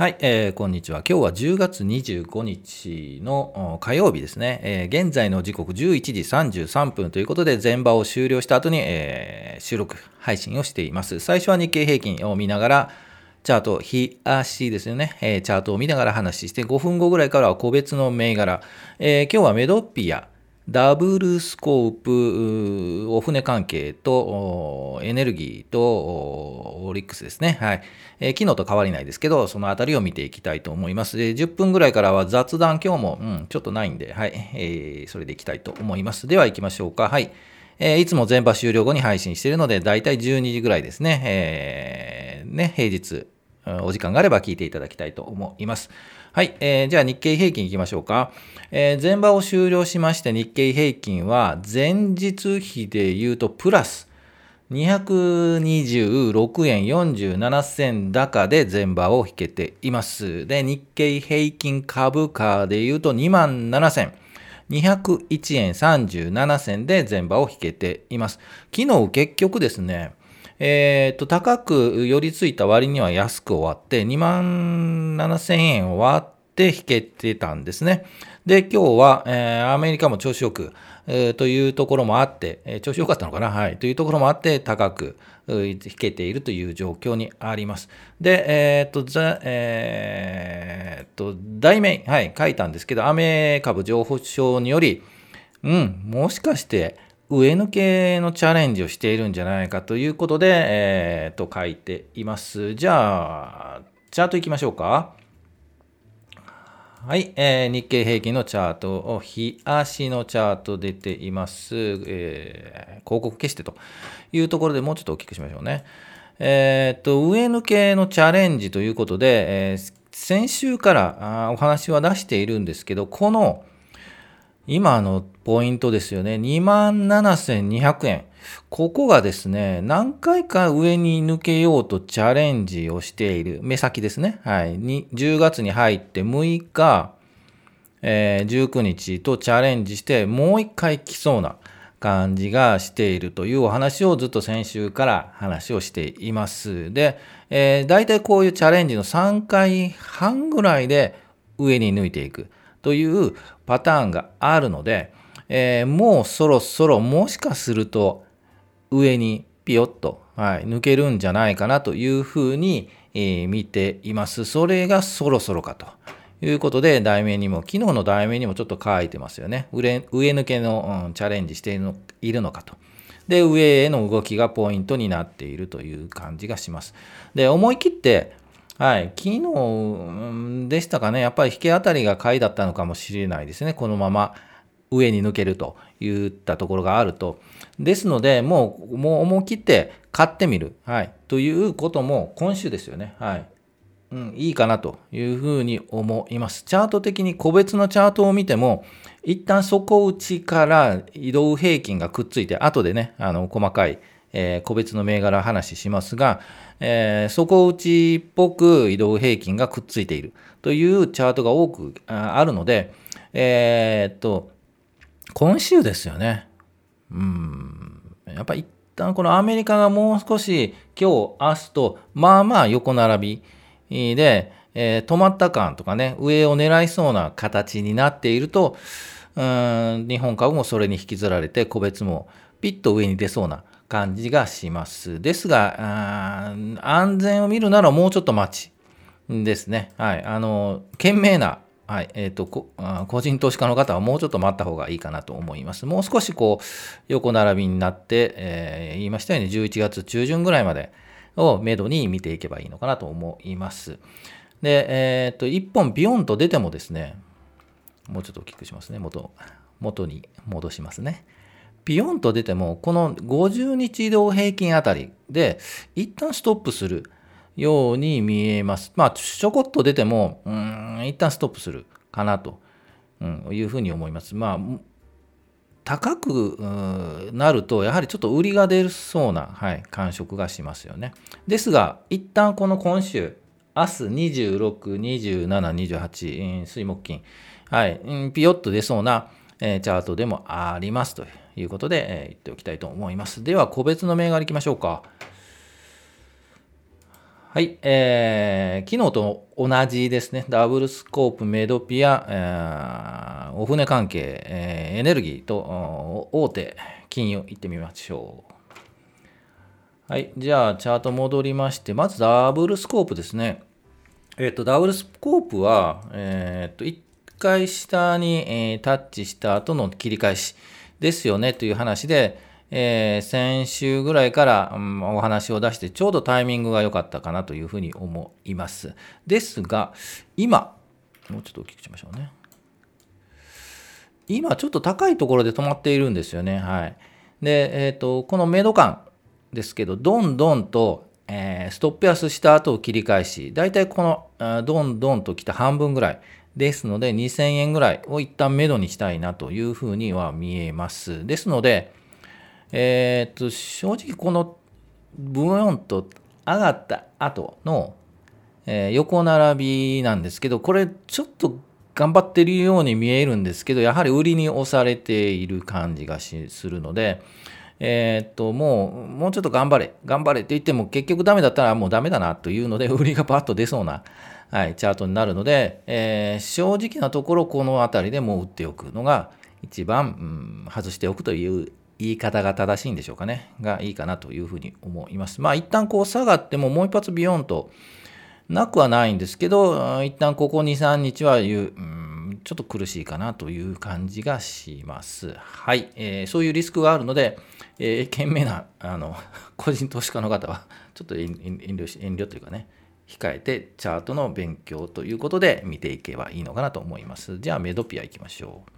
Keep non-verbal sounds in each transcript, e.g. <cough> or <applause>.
はい、えー、こんにちは。今日は10月25日の火曜日ですね。えー、現在の時刻11時33分ということで、前場を終了した後に、えー、収録配信をしています。最初は日経平均を見ながら、チャート、日足ですよね、えー、チャートを見ながら話して、5分後ぐらいからは個別の銘柄、えー、今日はメドピア、ダブルスコープ、お船関係とエネルギーとオリックスですね。はい。えー、昨日と変わりないですけど、そのあたりを見ていきたいと思います。で、10分ぐらいからは雑談、今日も、うん、ちょっとないんで、はい。えー、それでいきたいと思います。では行きましょうか。はい。えー、いつも全場終了後に配信しているので、だいたい12時ぐらいですね。えー、ね、平日、お時間があれば聞いていただきたいと思います。はい、えー、じゃあ日経平均いきましょうか。えー、前場を終了しまして日経平均は前日比で言うとプラス226円47銭高で前場を引けています。で、日経平均株価で言うと2万7千。201円37銭で前場を引けています。昨日結局ですね、えっ、と、高く寄りついた割には安く終わって、2万7000円終わって引けてたんですね。で、今日は、えー、アメリカも調子よく、えー、というところもあって、えー、調子よかったのかな？はい。というところもあって、高く引けているという状況にあります。で、えっ、と、ざ、えっと、題名、はい、書いたんですけど、アメ株情報症により、うん、もしかして、上抜けのチャレンジをしているんじゃないかということで、えー、と書いています。じゃあ、チャートいきましょうか。はい、えー、日経平均のチャートを、日足のチャート出ています。えー、広告消してというところでもうちょっと大きくしましょうね。えっ、と、上抜けのチャレンジということで、えー、先週からあお話は出しているんですけど、この今のポイントですよね。27,200円。ここがですね、何回か上に抜けようとチャレンジをしている。目先ですね。はい。10月に入って6日、えー、19日とチャレンジして、もう一回来そうな感じがしているというお話をずっと先週から話をしています。で、えー、大体こういうチャレンジの3回半ぐらいで上に抜いていく。というパターンがあるので、えー、もうそろそろもしかすると上にピヨッと、はい、抜けるんじゃないかなというふうに、えー、見ています。それがそろそろかということで、題名にも、昨日の題名にもちょっと書いてますよね。上上抜けの、うん、チャレンジしているのいるのかと。で、上への動きがポイントになっているという感じがします。で、思い切ってはい、昨日でしたかね、やっぱり引け当たりが買いだったのかもしれないですね、このまま上に抜けるといったところがあると。ですので、もうもう思い切って買ってみる、はい、ということも今週ですよね。はいうん、いいかなというふうに思います。チャート的に個別のチャートを見ても、一旦底打ちから移動平均がくっついて、後でね、あの細かい、えー、個別の銘柄話しますが、えー、底打ちっぽく移動平均がくっついているというチャートが多くあるので、えー、っと、今週ですよね。うん。やっぱ一旦このアメリカがもう少し今日、明日と、まあまあ横並びで、えー、止まった感とかね、上を狙いそうな形になっていると、うん日本株もそれに引きずられて、個別もピッと上に出そうな感じがします。ですが、安全を見るならもうちょっと待ちですね。はい。あの、懸命な、はい。えっ、ー、と個人投資家の方はもうちょっと待った方がいいかなと思います。もう少しこう、横並びになって、えー、言いましたように11月中旬ぐらいまでをめどに見ていけばいいのかなと思います。で、えっ、ー、と、1本ビヨンと出てもですね、もうちょっと大きくしますね。元、元に戻しますね。ピヨンと出ても、この50日移動平均あたりで、一旦ストップするように見えます。まあ、ちょこっと出ても、うん、一旦ストップするかなと、いうふうに思います。まあ、高くなると、やはりちょっと売りが出そうな、はい、感触がしますよね。ですが、一旦この今週、明日26、27、28、水木金、はい、ピヨッと出そうな、チャートでもありますといういうことで、えー、言っておきたいと思います。では、個別の銘柄いきましょうか。はい、えー、昨日と同じですね、ダブルスコープ、メドピア、えー、お船関係、えー、エネルギーと大手金融いってみましょう。はい、じゃあチャート戻りまして、まずダブルスコープですね。えっ、ー、と、ダブルスコープは、えっ、ー、と、1回下に、えー、タッチした後の切り返しですよねという話で、えー、先週ぐらいから、うん、お話を出して、ちょうどタイミングが良かったかなというふうに思います。ですが、今、もうちょっと大きくしましょうね。今、ちょっと高いところで止まっているんですよね。はい。で、えっ、ー、と、このメド感ですけど、どんどんと、えー、ストップ安した後を切り返し、だいたいこの、どんどんと来た半分ぐらい。ですので、2000円ぐらいを一旦目処にしたいなというふうには見えます。ですので、えー、っと、正直このブヨンと上がった後の、えー、横並びなんですけど、これちょっと頑張ってるように見えるんですけど、やはり売りに押されている感じがするので、えー、っと、もう、もうちょっと頑張れ、頑張れって言っても結局ダメだったらもうダメだなというので、<laughs> 売りがパッと出そうな、はい、チャートになるので、えー、正直なところこの辺りでもう打っておくのが一番、うん、外しておくという言い方が正しいんでしょうかね。がいいかなというふうに思います。まあ一旦こう下がってももう一発ビヨンとなくはないんですけど、一旦ここ2、3日は言う、うんちょっと苦しいかなという感じがします。はい。えー、そういうリスクがあるので、えー、懸命なあの <laughs> 個人投資家の方は、ちょっと遠慮し、遠慮というかね、控えてチャートの勉強ということで見ていけばいいのかなと思います。じゃあメドピア行きましょう。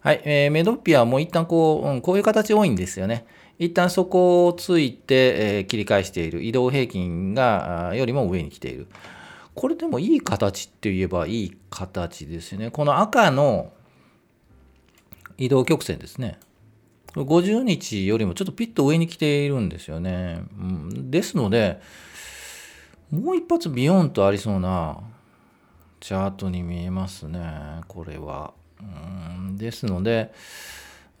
はい、えー、メドピアも一旦こう、うん、こういう形多いんですよね。一旦そこをついて、えー、切り返している移動平均がよりも上に来ている。これでもいい形って言えばいい形ですよね。この赤の移動曲線ですね。50日よりもちょっとピッと上に来ているんですよね。うん、ですので、もう一発ビヨンとありそうなチャートに見えますね。これは。うんですので、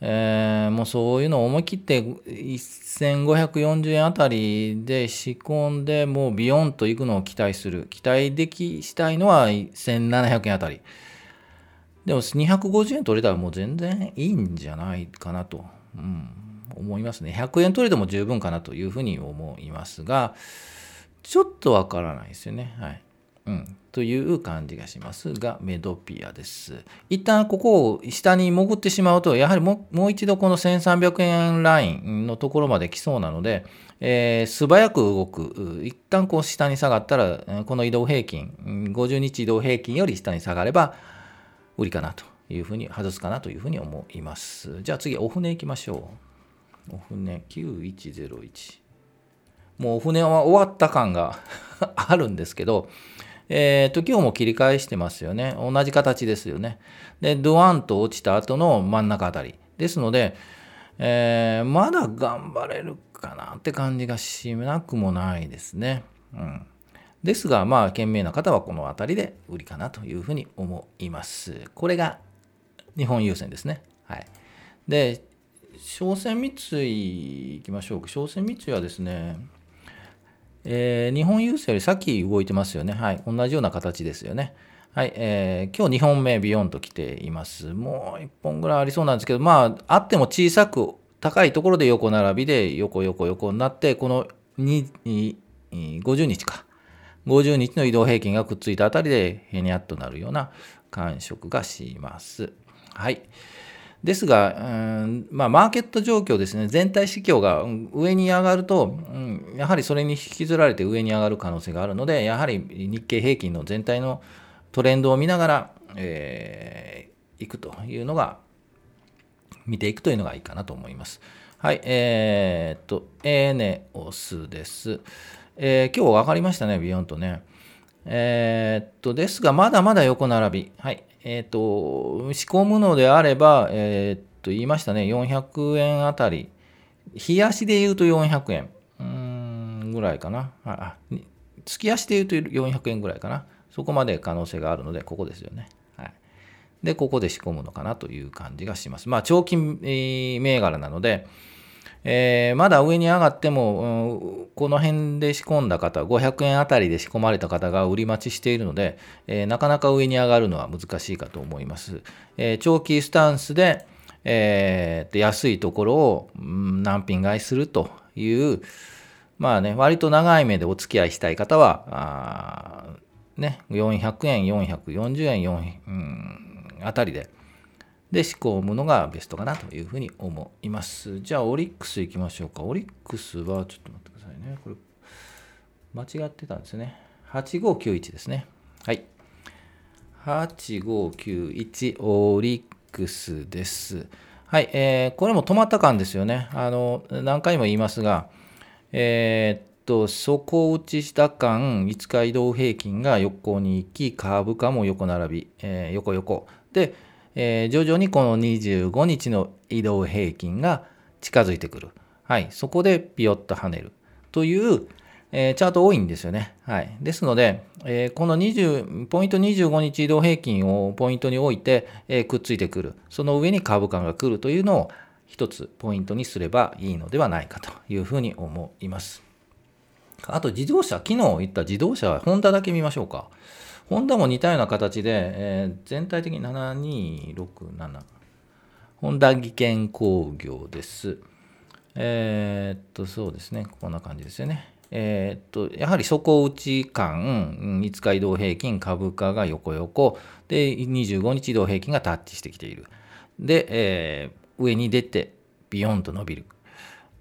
えー、もうそういうのを思い切って1540円あたりで仕込んでもうビヨンといくのを期待する。期待できしたいのは1700円あたり。でも250円取れたらもう全然いいんじゃないかなと、うん、思いますね。100円取れても十分かなというふうに思いますがちょっとわからないですよね。はい。うん、という感じがしますが、メドピアです。一旦ここを下に潜ってしまうと、やはりもう一度この1300円ラインのところまで来そうなので、えー、素早く動く。一旦こう下に下がったら、この移動平均、50日移動平均より下に下がれば、売りかなというふうに、外すかなというふうに思います。じゃあ次、お船行きましょう。お船9101。もうお船は終わった感が <laughs> あるんですけど、えー、と、今日も切り返してますよね。同じ形ですよね。で、ドワンと落ちた後の真ん中あたり。ですので、えー、まだ頑張れるかなって感じがしなくもないですね。うん。ですが、まあ、賢明な方はこの辺りで売りかなというふうに思います。これが日本郵船ですね。はい。で、商船三井行きましょうか。商船三井はですね、えー、日本郵政より先動いてますよね。はい。同じような形ですよね。はい。えー、今日2本目ビヨンと来ています。もう1本ぐらいありそうなんですけど、まあ、あっても小さく、高いところで横並びで横横横になって、この2 50日か。50日の移動平均がくっついたあたりでヘニャッとなるような感触がします。はい。ですが、うんまあ、マーケット状況ですね、全体指標が上に上がると、うん、やはりそれに引きずられて上に上がる可能性があるので、やはり日経平均の全体のトレンドを見ながら、えー、いくというのが、見ていくというのがいいかなと思います。はい、えー、っと、エネオスです。えー、今日分かりましたね、ビヨンとね。えー、っと、ですが、まだまだ横並び。はい。えっ、ー、と、仕込むのであれば、えっ、ー、と、言いましたね、400円あたり。冷やしで言うと400円。うん、ぐらいかな。あ、月足で言うと400円ぐらいかな。そこまで可能性があるので、ここですよね。はい。で、ここで仕込むのかなという感じがします。まあ、長期銘柄なので、えー、まだ上に上がっても、うん、この辺で仕込んだ方、500円あたりで仕込まれた方が売り待ちしているので、えー、なかなか上に上がるのは難しいかと思います。えー、長期スタンスで、えー、安いところを、うん、難品買いするという、まあね、割と長い目でお付き合いしたい方は、ね、400円、440円、4、うん、あたりで、で仕込むのがベストかなというふうに思います。じゃあオリックスいきましょうか。オリックスはちょっと待ってくださいね。これ間違ってたんですね。8591ですね。はい。8591オリックスです。はい、えー、これも止まった感ですよね。あの、何回も言いますが、えー、っと、底打ちした間、5日移動平均が横に行き、カーブ価も横並び、えー、横横。で、えー、徐々にこの25日の移動平均が近づいてくる。はい。そこでピヨッと跳ねる。という、えー、チャート多いんですよね。はい。ですので、えー、この20、ポイント25日移動平均をポイントに置いて、えー、くっついてくる。その上に株価が来るというのを一つポイントにすればいいのではないかというふうに思います。あと自動車、昨日言った自動車、ホンダだけ見ましょうか。ホンダも似たような形で、えー、全体的に7267。ホンダ技研工業です。えー、っと、そうですね。こんな感じですよね。えー、っと、やはり底打ち間、5日移動平均、株価が横横、で、25日移動平均がタッチしてきている。で、えー、上に出て、ビヨンと伸びる。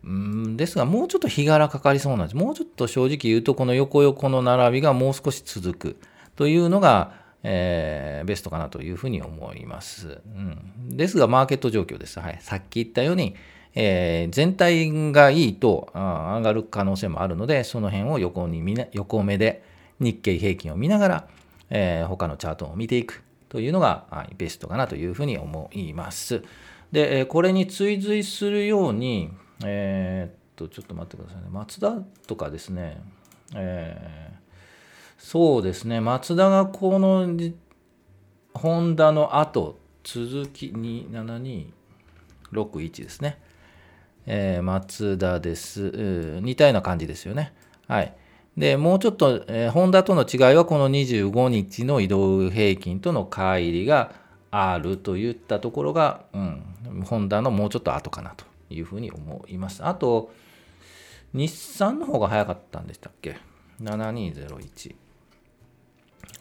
うんですが、もうちょっと日柄かかりそうなんです。もうちょっと正直言うと、この横横の並びがもう少し続く。というのが、えー、ベストかなというふうに思います。うん、ですが、マーケット状況です。はい、さっき言ったように、えー、全体がいいと上がる可能性もあるので、その辺を横に見な横目で日経平均を見ながら、えー、他のチャートを見ていくというのが、はい、ベストかなというふうに思います。で、これに追随するように、えー、っと、ちょっと待ってくださいね。松田とかですね、えーそうですね、松田がこのホンダの後、続き27261ですね。えー、松田です。似たような感じですよね。はい。で、もうちょっと、えー、ホンダとの違いは、この25日の移動平均との乖離があるといったところが、うん、ホンダのもうちょっと後かなというふうに思います。あと、日産の方が早かったんでしたっけ ?7201。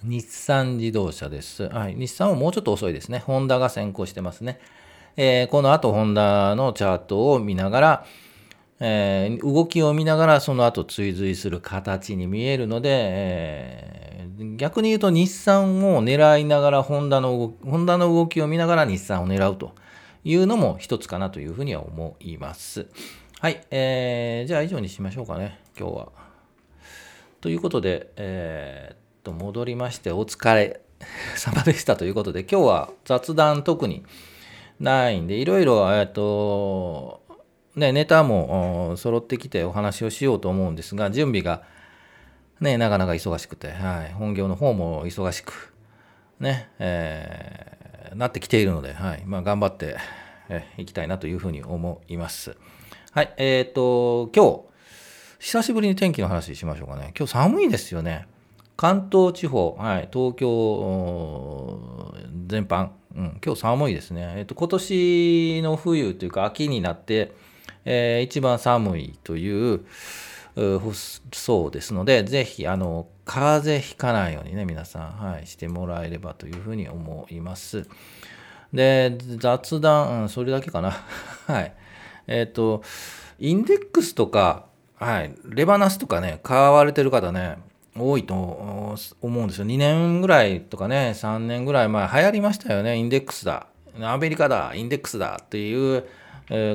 日産自動車です。はい。日産はもうちょっと遅いですね。ホンダが先行してますね。えー、この後、ホンダのチャートを見ながら、えー、動きを見ながらその後追随する形に見えるので、えー、逆に言うと日産を狙いながらホンダの、ホンダの動きを見ながら日産を狙うというのも一つかなというふうには思います。はい。えー、じゃあ以上にしましょうかね、今日は。ということで、えーと戻りましてお疲れ <laughs> 様でしたということで今日は雑談特にないんでいろいろえっとねネタも揃ってきてお話をしようと思うんですが準備がねなかなか忙しくて、はい、本業の方も忙しくね、えー、なってきているので、はいまあ、頑張っていきたいなというふうに思います。はい、えっ、ー、と、今日、久しぶりに天気の話しましょうかね。今日寒いですよね。関東地方、はい、東京全般、うん、今日寒いですね。えっと、今年の冬というか秋になって、えー、一番寒いというそうですので、ぜひ、あの、風邪ひかないようにね、皆さん、はい、してもらえればというふうに思います。で、雑談、うん、それだけかな。<laughs> はい。えっ、と、インデックスとか、はい、レバナスとかね、買われてる方ね、多いと思うんですよ。2年ぐらいとかね、3年ぐらい前流行りましたよね。インデックスだ。アメリカだ。インデックスだ。っていう、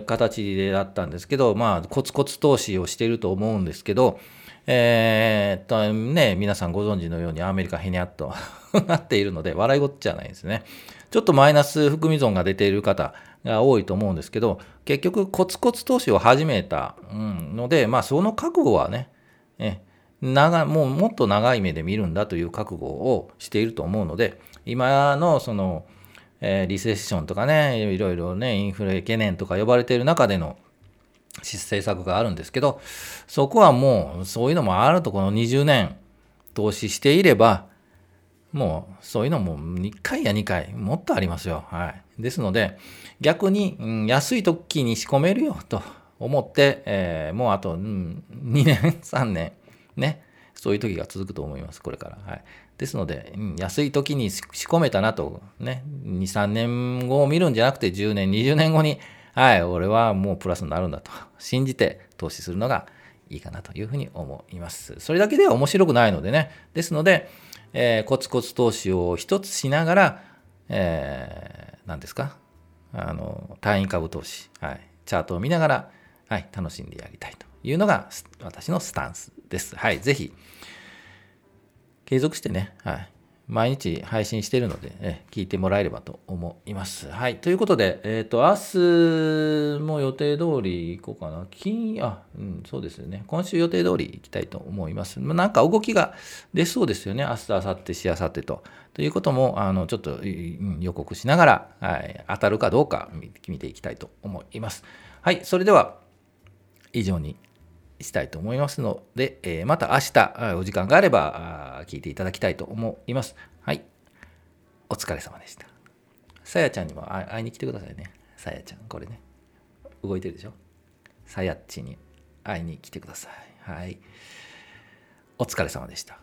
形でだったんですけど、まあ、コツコツ投資をしていると思うんですけど、えー、っとね、皆さんご存知のようにアメリカヘニャッと <laughs> なっているので、笑いごっちゃないですね。ちょっとマイナス含み損が出ている方が多いと思うんですけど、結局コツコツ投資を始めた、ので、まあその覚悟はね、え長もうもっと長い目で見るんだという覚悟をしていると思うので今のその、えー、リセッションとかねいろいろねインフレ懸念とか呼ばれている中での政策があるんですけど、そこはもうそういうのもあるとこの20年投資していれば、もうそういうのも1回や2回、もっとありますよ。はい。ですので、逆に、うん、安い時に仕込めるよと思って、えー、もうあと、うん、2年、3年、ね、そういう時が続くと思います、これから。はい。ですので、安い時に仕込めたなと、ね、2、3年後を見るんじゃなくて、10年、20年後に、はい、俺はもうプラスになるんだと信じて投資するのがいいかなというふうに思います。それだけでは面白くないのでね。ですので、えー、コツコツ投資を一つしながら、えー、何ですか？あの、単位株投資、はい、チャートを見ながら、はい、楽しんでやりたいいうのが私のスタンスです。はい、ぜひ、継続してね、はい、毎日配信しているので、え聞いてもらえればと思います。はい。ということで、えっ、ー、と、明日も予定通り行こうかな。金、あ、うん、そうですよね。今週予定通り行きたいと思います。まなんか動きが出そうですよね。明日、明後日、しあさってと。ということも、あの、ちょっと、予告しながら、はい、当たるかどうか見ていきたいと思います。はい。それでは、以上にしたいと思いますので、えー、また明日お時間があれば聞いていただきたいと思います。はい。お疲れ様でした。さやちゃんにも会いに来てくださいね。さやちゃん、これね。動いてるでしょ？さやっちに会いに来てください。はい。お疲れ様でした。